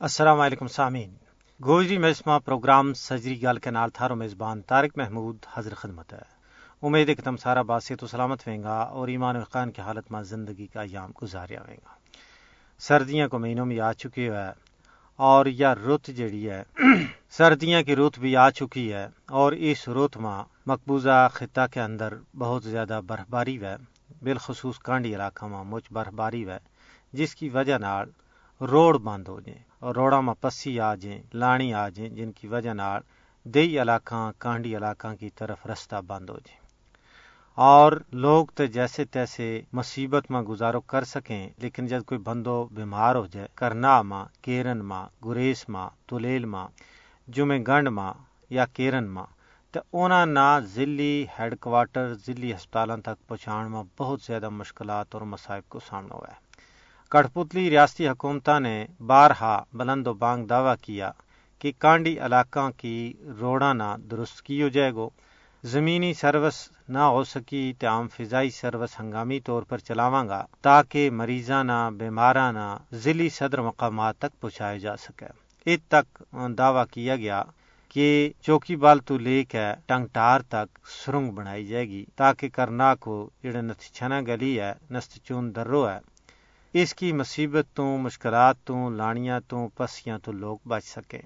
السلام علیکم سامعین۔ گوجری مجسمہ پروگرام سجری گل کے نال تھارو میزبان طارق محمود حضر خدمت ہے۔ امید ہے کہ تم سارا باسیت و سلامت ہوئیں گا اور ایمان و خان کی حالت میں زندگی کا ایام گزاریا ہوئیں گا۔ سردیاں کو مہینوں میں آ چکی ہے اور یہ رت جڑی ہے، سردیاں کی رت بھی آ چکی ہے اور اس رت میں مقبوضہ خطہ کے اندر بہت زیادہ برف باری ہے۔ بالخصوص کانڈی علاقہ میں مچ برف باری ہے، جس کی وجہ نال روڈ بند ہو جائیں اور روڑا میں پسی آ جائیں، لانی آ جائیں، جن کی وجہ نال دئی علاقہ کانڈی علاقہ کی طرف رستہ بند ہو جائیں۔ اور لوگ تو جیسے تیسے مصیبت میں گزارو کر سکیں، لیکن جب کوئی بندو بیمار ہو جائے، کرنا ماں، کیرن ماں، گریس ماں، تلیل ماں جمع گنڈ ماں یا کیرن ماں تو انہاں نہ ضلعی ہیڈ کوارٹر، ضلعی ہسپتالوں تک پہنچان میں بہت زیادہ مشکلات اور مصائب کو سامنا ہوا ہے۔ کٹپتلی ریاستی حکومت نے بارہا بلند و بانگ دعویٰ کیا کہ کانڈی علاقہ کی روڑا نہ درست کی ہو جائے گو۔ زمینی سروس نہ ہو سکی تو عام فضائی سروس ہنگامی طور پر چلاواں گا تاکہ مریضاں نہ، بیماراں نہ ضلعی صدر مقامات تک پہنچایا جا سکے۔ اس تک دعویٰ کیا گیا کہ چوکی بال تو لے کے ٹنگٹار تک سرنگ بنائی جائے گی تاکہ کرنا کو جڑے نتھ چھنا گلی ہے، نست چون درو ہے۔ اس کی مصیبت تو مشکلات تو لانیاں تو پسیاں تو لوگ بچ سکیں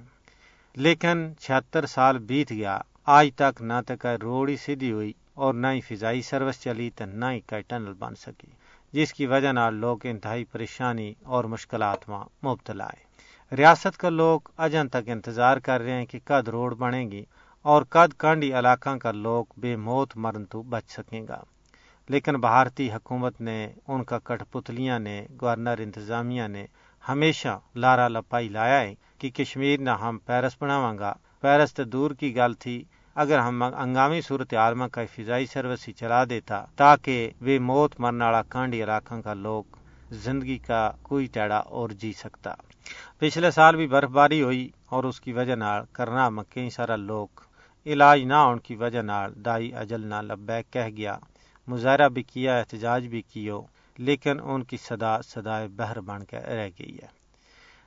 لیکن چھہتر سال بیت گیا۔ آج تک نہ تو روڈ ہی سیدھی ہوئی اور نہ ہی فضائی سروس چلی تو نہ ہی کوئی ٹنل بن سکی، جس کی وجہ نال لوگ انتہائی پریشانی اور مشکلات میں مبتلا ہے۔ ریاست کا لوگ اجن تک انتظار کر رہے ہیں کہ کد روڈ بنے گی اور کد کانڈی علاقہ کا لوگ بے موت مرن تو بچ سکیں گا۔ لیکن بھارتی حکومت نے، ان کا کٹ پتلیاں نے، گورنر انتظامیہ نے ہمیشہ لارا لپائی لایا ہے کہ کشمیر نہ ہم پیرس بناواں گا۔ پیرس تو دور کی گل تھی۔ اگر ہم ہنگامی صورت عالمہ کا فضائی سروس ہی چلا دیتا، تاکہ وہ موت مرنے والا کانڈی علاقہ کا لوگ زندگی کا کوئی ٹیڑا اور جی سکتا۔ پچھلے سال بھی برف باری ہوئی اور اس کی وجہ نال کرنا میں کئی سارا لوگ علاج نہ ہونے کی وجہ نال دائی اجل نہ لبیک کہہ گیا۔ مظاہرہ بھی کیا، احتجاج بھی کیو، لیکن ان کی صدا، صدائے بہر بن کے رہ گئی ہے۔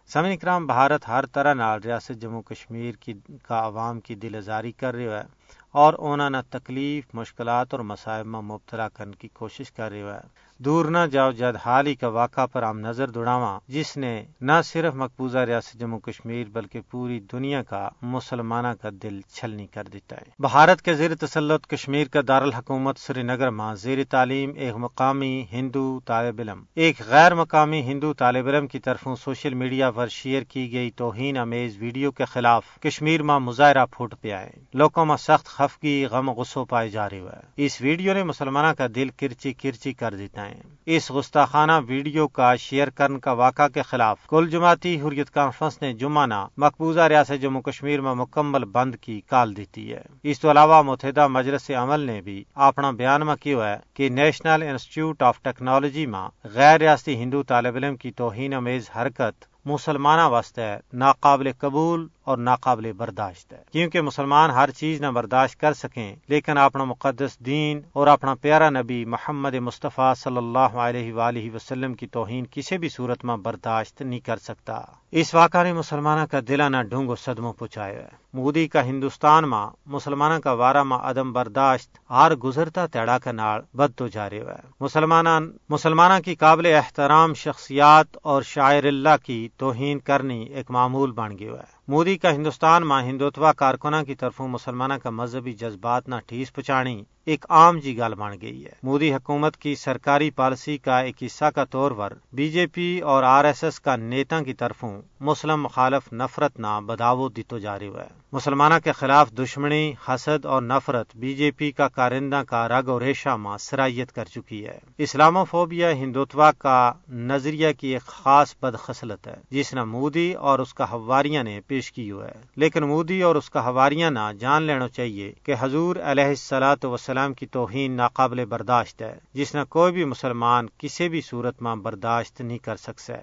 سمن کرام بھارت ہر طرح نال ریاست جموں کشمیر کی، کا عوام کی دل ازاری کر رہے ہے اور انہوں نے تکلیف، مشکلات اور مسائب میں مبتلا کرنے کی کوشش کر رہے ہے۔ دور نہ جاؤ جد حال ہی کا واقعہ پر ہم نظر دوڑاواں، جس نے نہ صرف مقبوضہ ریاست جموں کشمیر بلکہ پوری دنیا کا مسلمانہ کا دل چھلنی کر دیتا ہے۔ بھارت کے زیر تسلط کشمیر کا دارالحکومت سری نگر ماں زیر تعلیم، ایک مقامی ہندو طالب علم۔ ایک غیر مقامی ہندو طالب علم کی طرفوں سوشل میڈیا پر شیئر کی گئی توہین امیز ویڈیو کے خلاف کشمیر ماں مظاہرہ پھوٹ پیا ہے۔ لوگوں میں سخت خفگی، غم غصو پائے جا رہے ہوئے اس ویڈیو نے مسلمانہ کا دل کرچی کرچی کر دیتا ہے۔ اس گستاخانہ ویڈیو کا شیئر کرن کا واقعہ کے خلاف کل جماعتی حریت کانفرنس نے جمعہ مقبوضہ ریاست جموں کشمیر میں مکمل بند کی کال دیتی ہے۔ اس تو علاوہ متحدہ مجلس عمل نے بھی اپنا بیان میں کیا ہے کہ نیشنل انسٹیٹیوٹ آف ٹیکنالوجی میں غیر ریاستی ہندو طالب علم کی توہین امیز حرکت مسلمانہ واسطے ناقابل قبول اور ناقابل برداشت ہے۔ کیونکہ مسلمان ہر چیز نہ برداشت کر سکیں، لیکن اپنا مقدس دین اور اپنا پیارا نبی محمد مصطفیٰ صلی اللہ علیہ وآلہ وسلم کی توہین کسی بھی صورت میں برداشت نہیں کر سکتا۔ اس واقعہ نے مسلمانہ کا دلانہ ڈھونگو صدموں پہنچایا ہے۔ مودی کا ہندوستان ماں مسلمانہ کا وارہ ماں عدم برداشت ہر گزرتا تیڑا کا ناڑ بد تو جارے ہوئے مسلمانہ مسلمانہ کی قابل احترام شخصیات اور شاعر اللہ کی توہین کرنی ایک معمول بن گیا ہے۔ مودی کا ہندوستان ماں ہندوتوا کارکنہ کی طرفوں مسلمانہ کا مذہبی جذبات نہ ٹھیس پچانی ایک عام جی گل بن گئی ہے۔ مودی حکومت کی سرکاری پالیسی کا ایک حصہ کا طور پر بی جے پی اور آر ایس ایس کا نیتا کی طرفوں مسلم مخالف نفرت نہ بداو دیتو جا رہی ہے۔ مسلمانہ کے خلاف دشمنی، حسد اور نفرت بی جے پی کا کارندہ کا رگ اور ریشہ ماں سرائیت کر چکی ہے۔ اسلامو فوبیا ہندوتوا کا نظریہ کی ایک خاص بدخصلت ہے، جس نے مودی اور اس کا ہواریاں نے پیش کی ہے۔ لیکن مودی اور اس کا ہواریاں نہ جان لینا چاہیے کہ حضور علیہ السلاۃ وسلام کی توہین ناقابل برداشت ہے، جس نے کوئی بھی مسلمان کسی بھی صورت میں برداشت نہیں کر سکتا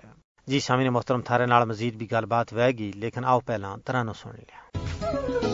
جی سامنے محترم، تھارے نال مزید بھی گل بات وے گی، لیکن آؤ پہلا ترانو سن لیا۔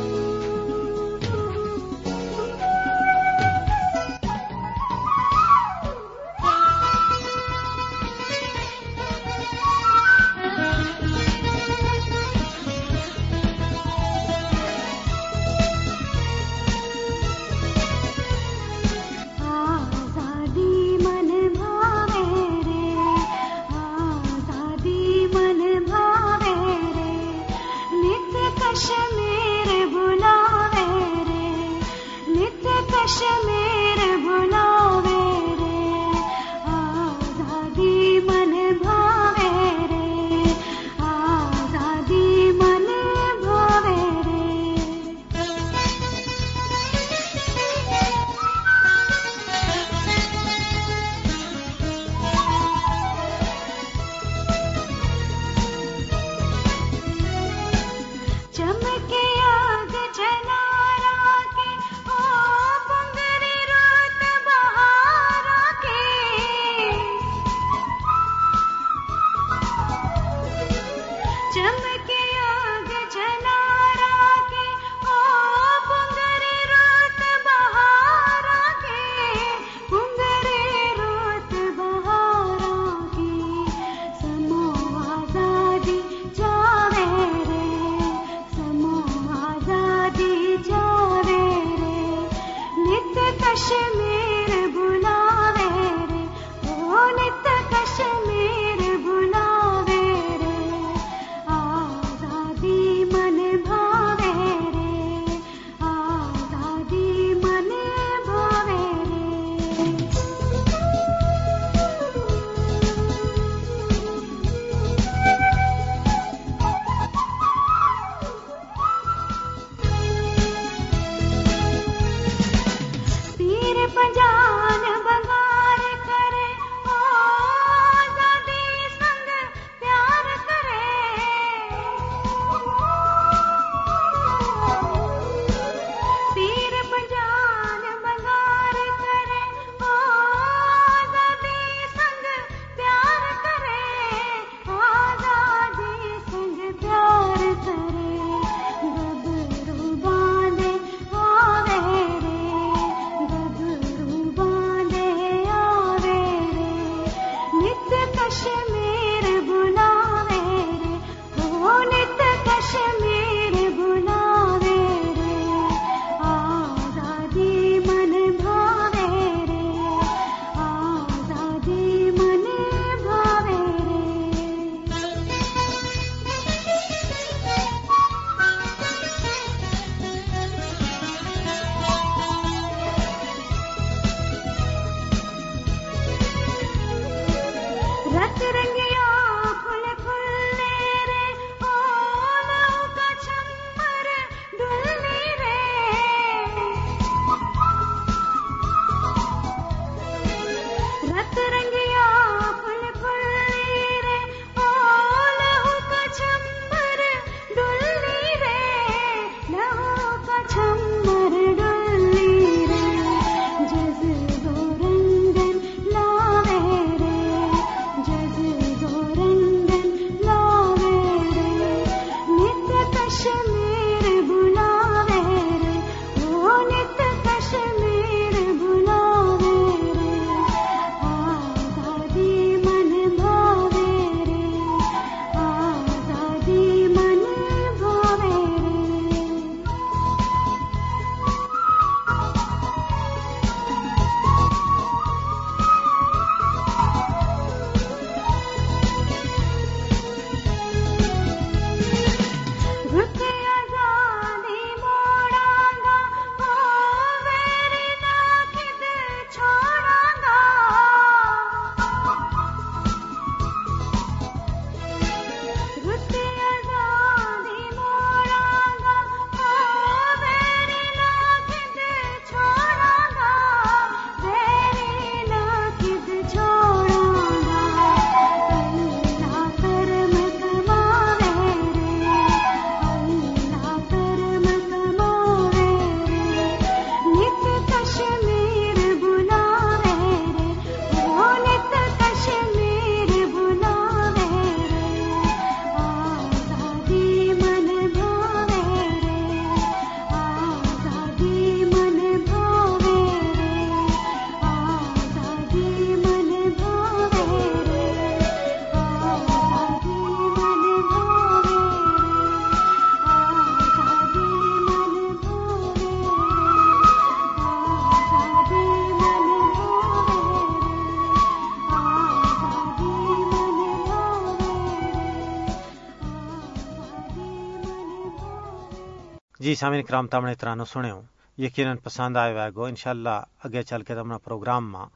جی سامعین کرام تمنے ترانو سنو یقیناً پسند آئے وے گو۔ انشاءاللہ اگے چل کے تمنا پروگرام ماں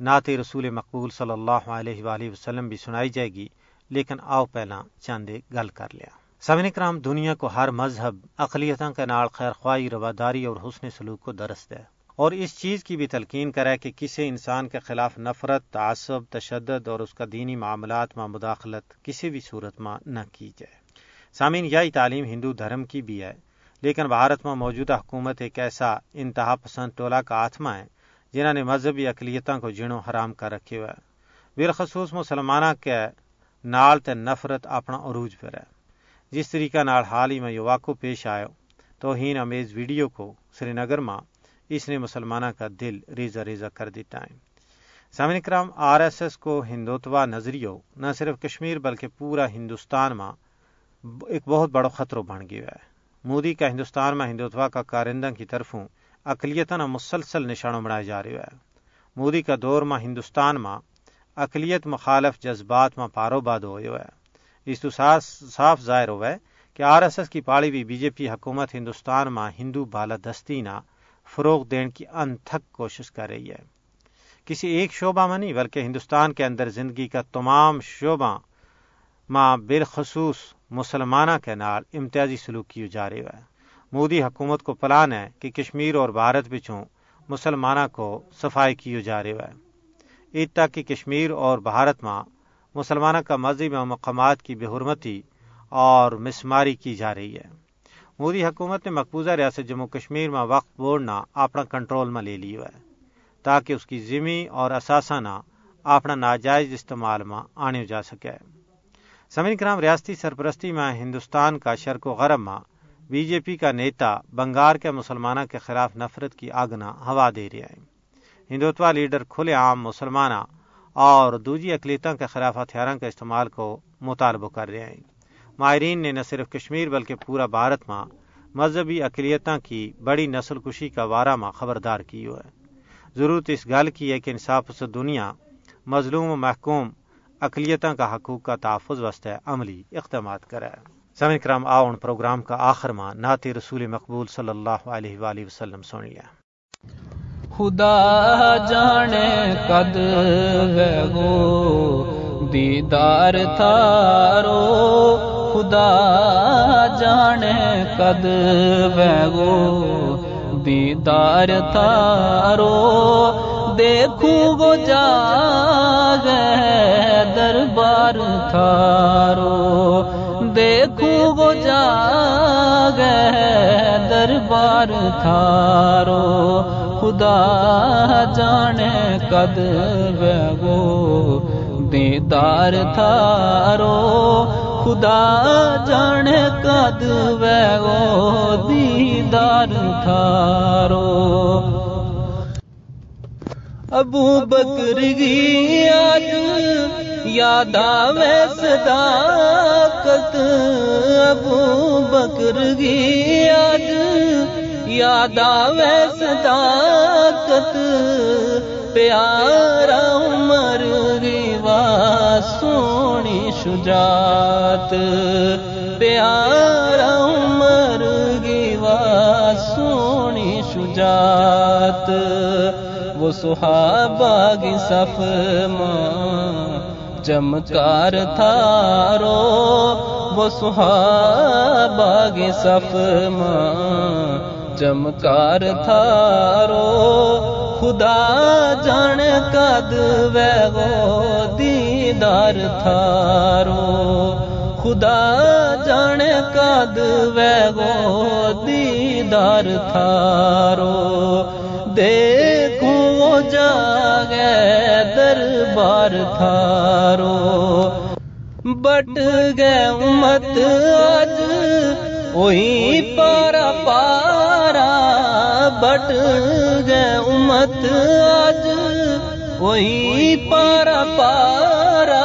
نعت رسول مقبول صلی اللہ علیہ وآلہ وسلم بھی سنائی جائے گی، لیکن آؤ پہلا چاندے گل کر لیا۔ سامعین کرام، دنیا کو ہر مذہب اقلیتوں کے نال خیر خواہی رواداری اور حسن سلوک کو درست ہے۔ اور اس چیز کی بھی تلقین کرے کہ کسی انسان کے خلاف نفرت، تعصب، تشدد اور اس کا دینی معاملات میں مداخلت کسی بھی صورت میں نہ کی جائے۔ سامعین، یہی تعلیم ہندو دھرم کی بھی ہے۔ لیکن بھارت میں موجودہ حکومت ایک ایسا انتہا پسند ٹولہ کا آتما ہے، جنہوں نے مذہبی اقلیتوں کو جنوں حرام کر رکھے ہوئے بالخصوص مسلمانہ کے نال تے نفرت اپنا عروج پر ہے جس طریقہ نال حال ہی میں یہ واقع پیش آئے توہین امیز ویڈیو کو سری نگر میں اس نے مسلمانہ کا دل ریزہ ریزہ کر دیتا ہے۔ سامن کرام، آر ایس ایس کو ہندوتوا نظریو نہ صرف کشمیر بلکہ پورا ہندوستان میں ایک بہت بڑا خطرہ بن گیا ہے۔ مودی کا ہندوستان میں ہندوتوا کا کارندہ کی طرفوں اقلیتاً مسلسل نشانوں بنایا جا رہا ہے مودی کا دور میں ہندوستان میں اقلیت مخالف جذبات میں پارو باد ہوئے ہے اس تو صاف ظاہر ہوا ہے کہ آر ایس ایس کی پاڑی ہوئی بی جے پی حکومت ہندوستان میں ہندو بالادستی نہ فروغ دینے کی انتھک کوشش کر رہی ہے۔ کسی ایک شعبہ میں نہیں، بلکہ ہندوستان کے اندر زندگی کا تمام شعبہ ماں بالخصوص مسلمانہ کے نال امتیازی سلوک کی جا رہی ہے۔ مودی حکومت کو پلان ہے کہ کشمیر اور بھارت بچوں مسلمانہ کو صفائی کی جا رہی ہے۔ عید تک کہ کشمیر اور بھارت میں مسلمانہ کا مذہب مقامات کی بے حرمتی اور مسماری کی جا رہی ہے۔ مودی حکومت نے مقبوضہ ریاست جموں کشمیر میں وقت بوڑنا اپنا کنٹرول میں لے لی ہے، تاکہ اس کی ذمی اور اثاثہ نہ اپنا ناجائز استعمال میں آنے جا سکے۔ سمن کرام ریاستی سرپرستی میں ہندوستان کا شرک و غرب میں بی جے پی کا نیتا بنگار کے مسلمانہ کے خلاف نفرت کی آگنا ہوا دے رہے ہیں۔ ہندوتوا لیڈر کھلے عام مسلمانہ اور دوجی اقلیتوں کے خلاف ہتھیاروں کے استعمال کو مطالبہ کر رہے ہیں۔ ماہرین نے نہ صرف کشمیر بلکہ پورا بھارت میں مذہبی اقلیتوں کی بڑی نسل کشی کا وارہ میں خبردار کی ہے۔ ضرورت اس گل کی ہے کہ انصاف سے دنیا مظلوم و محکوم اقلیتوں کا حقوق کا تحفظ واسطے عملی اقدامات کرے۔ سمن کرام آؤن پروگرام کا آخر ماں نعت رسول مقبول صلی اللہ علیہ وآلہ وسلم سن لیا خدا جانے قد گو دیدار تھارو۔ خدا جانے قد گو دیدار تھارو۔ دیکھو گو جا دربار تھارو، دیکھو گو جا دربار تھارو، خدا جانے کد گو دیدار تھارو، خدا جانے کد گو دیدار تھارو۔ ابو بکر گی آج یاد آوے صداقت ابو بکر گی آج یاد آوے صداقت پیارا عمر گی سونی شجاعت پیارا عمر گی وا سونی شجاعت وہ صحابہ کی صف ماں چمکار تھارو، وہ صحابہ کی صف ماں۔ چمکار تھارو، خدا جان کد ویگو دیدار تھارو۔ خدا جان کد ویگو دیدار تھارو۔ دیکھو جاگے دربار تھارو۔ بٹ گئے امت آج، وہی پارا پارا۔ بٹ گئے امت آج، وہی پارا پارا۔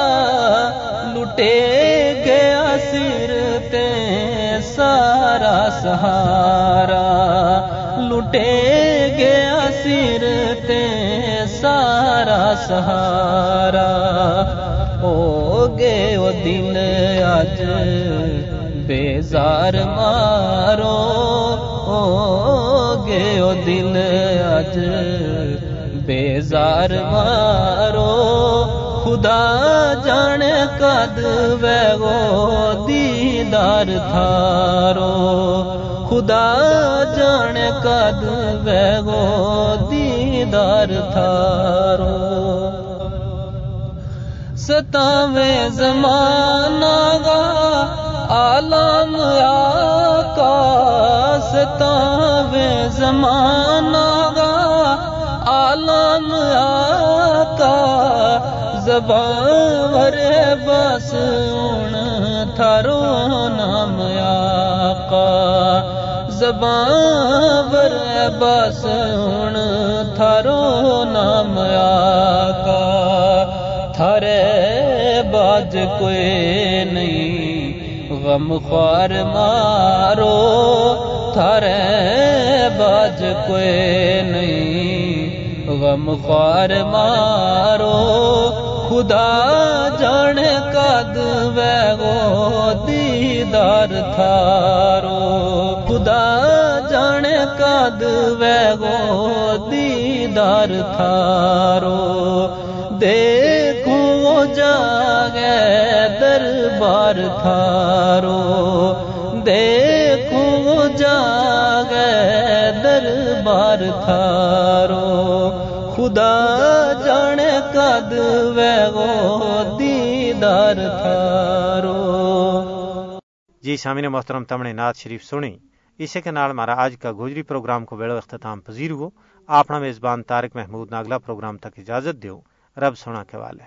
لٹے گیا سر تے سارا سہارا۔ لٹے گیا سر تے سہارا ہو گے وہ دل اج بیزار مارو ہو گے وہ دل اج بیزار مارو خدا جان کد ویگو دیدار تھارو۔ خدا جان کد ویگو دیدار تھارو۔ ستاوے زمانہ گا، عالم آقا ستاوے زمانہ گا، عالم آقا زبان ورے بس ان تھارو نام آقا زبان ورے بس ان تھارو نام آقا تھارے باج کوئی نہیں غم خوار مارو تھارے باج کوئی نہیں غم خوار مارو خدا جان کد ویگو دیدار تھارو خدا جان کد ویگو دیدار تھارو، دیکھو جاگے دربار تھارو۔ دیکھو جاگے دربار تھارو۔ خدا جان کد ویگو دیدار تھارو۔ جی سامعین محترم تم نے نعت شریف سنی۔ اسی کے نال ہمارا آج کا گوجری پروگرام کو بیڑو اختتام پذیر ہو۔ اپنا میزبان تارک محمود ناگلا پروگرام تک اجازت دیو۔ رب سونا کے والے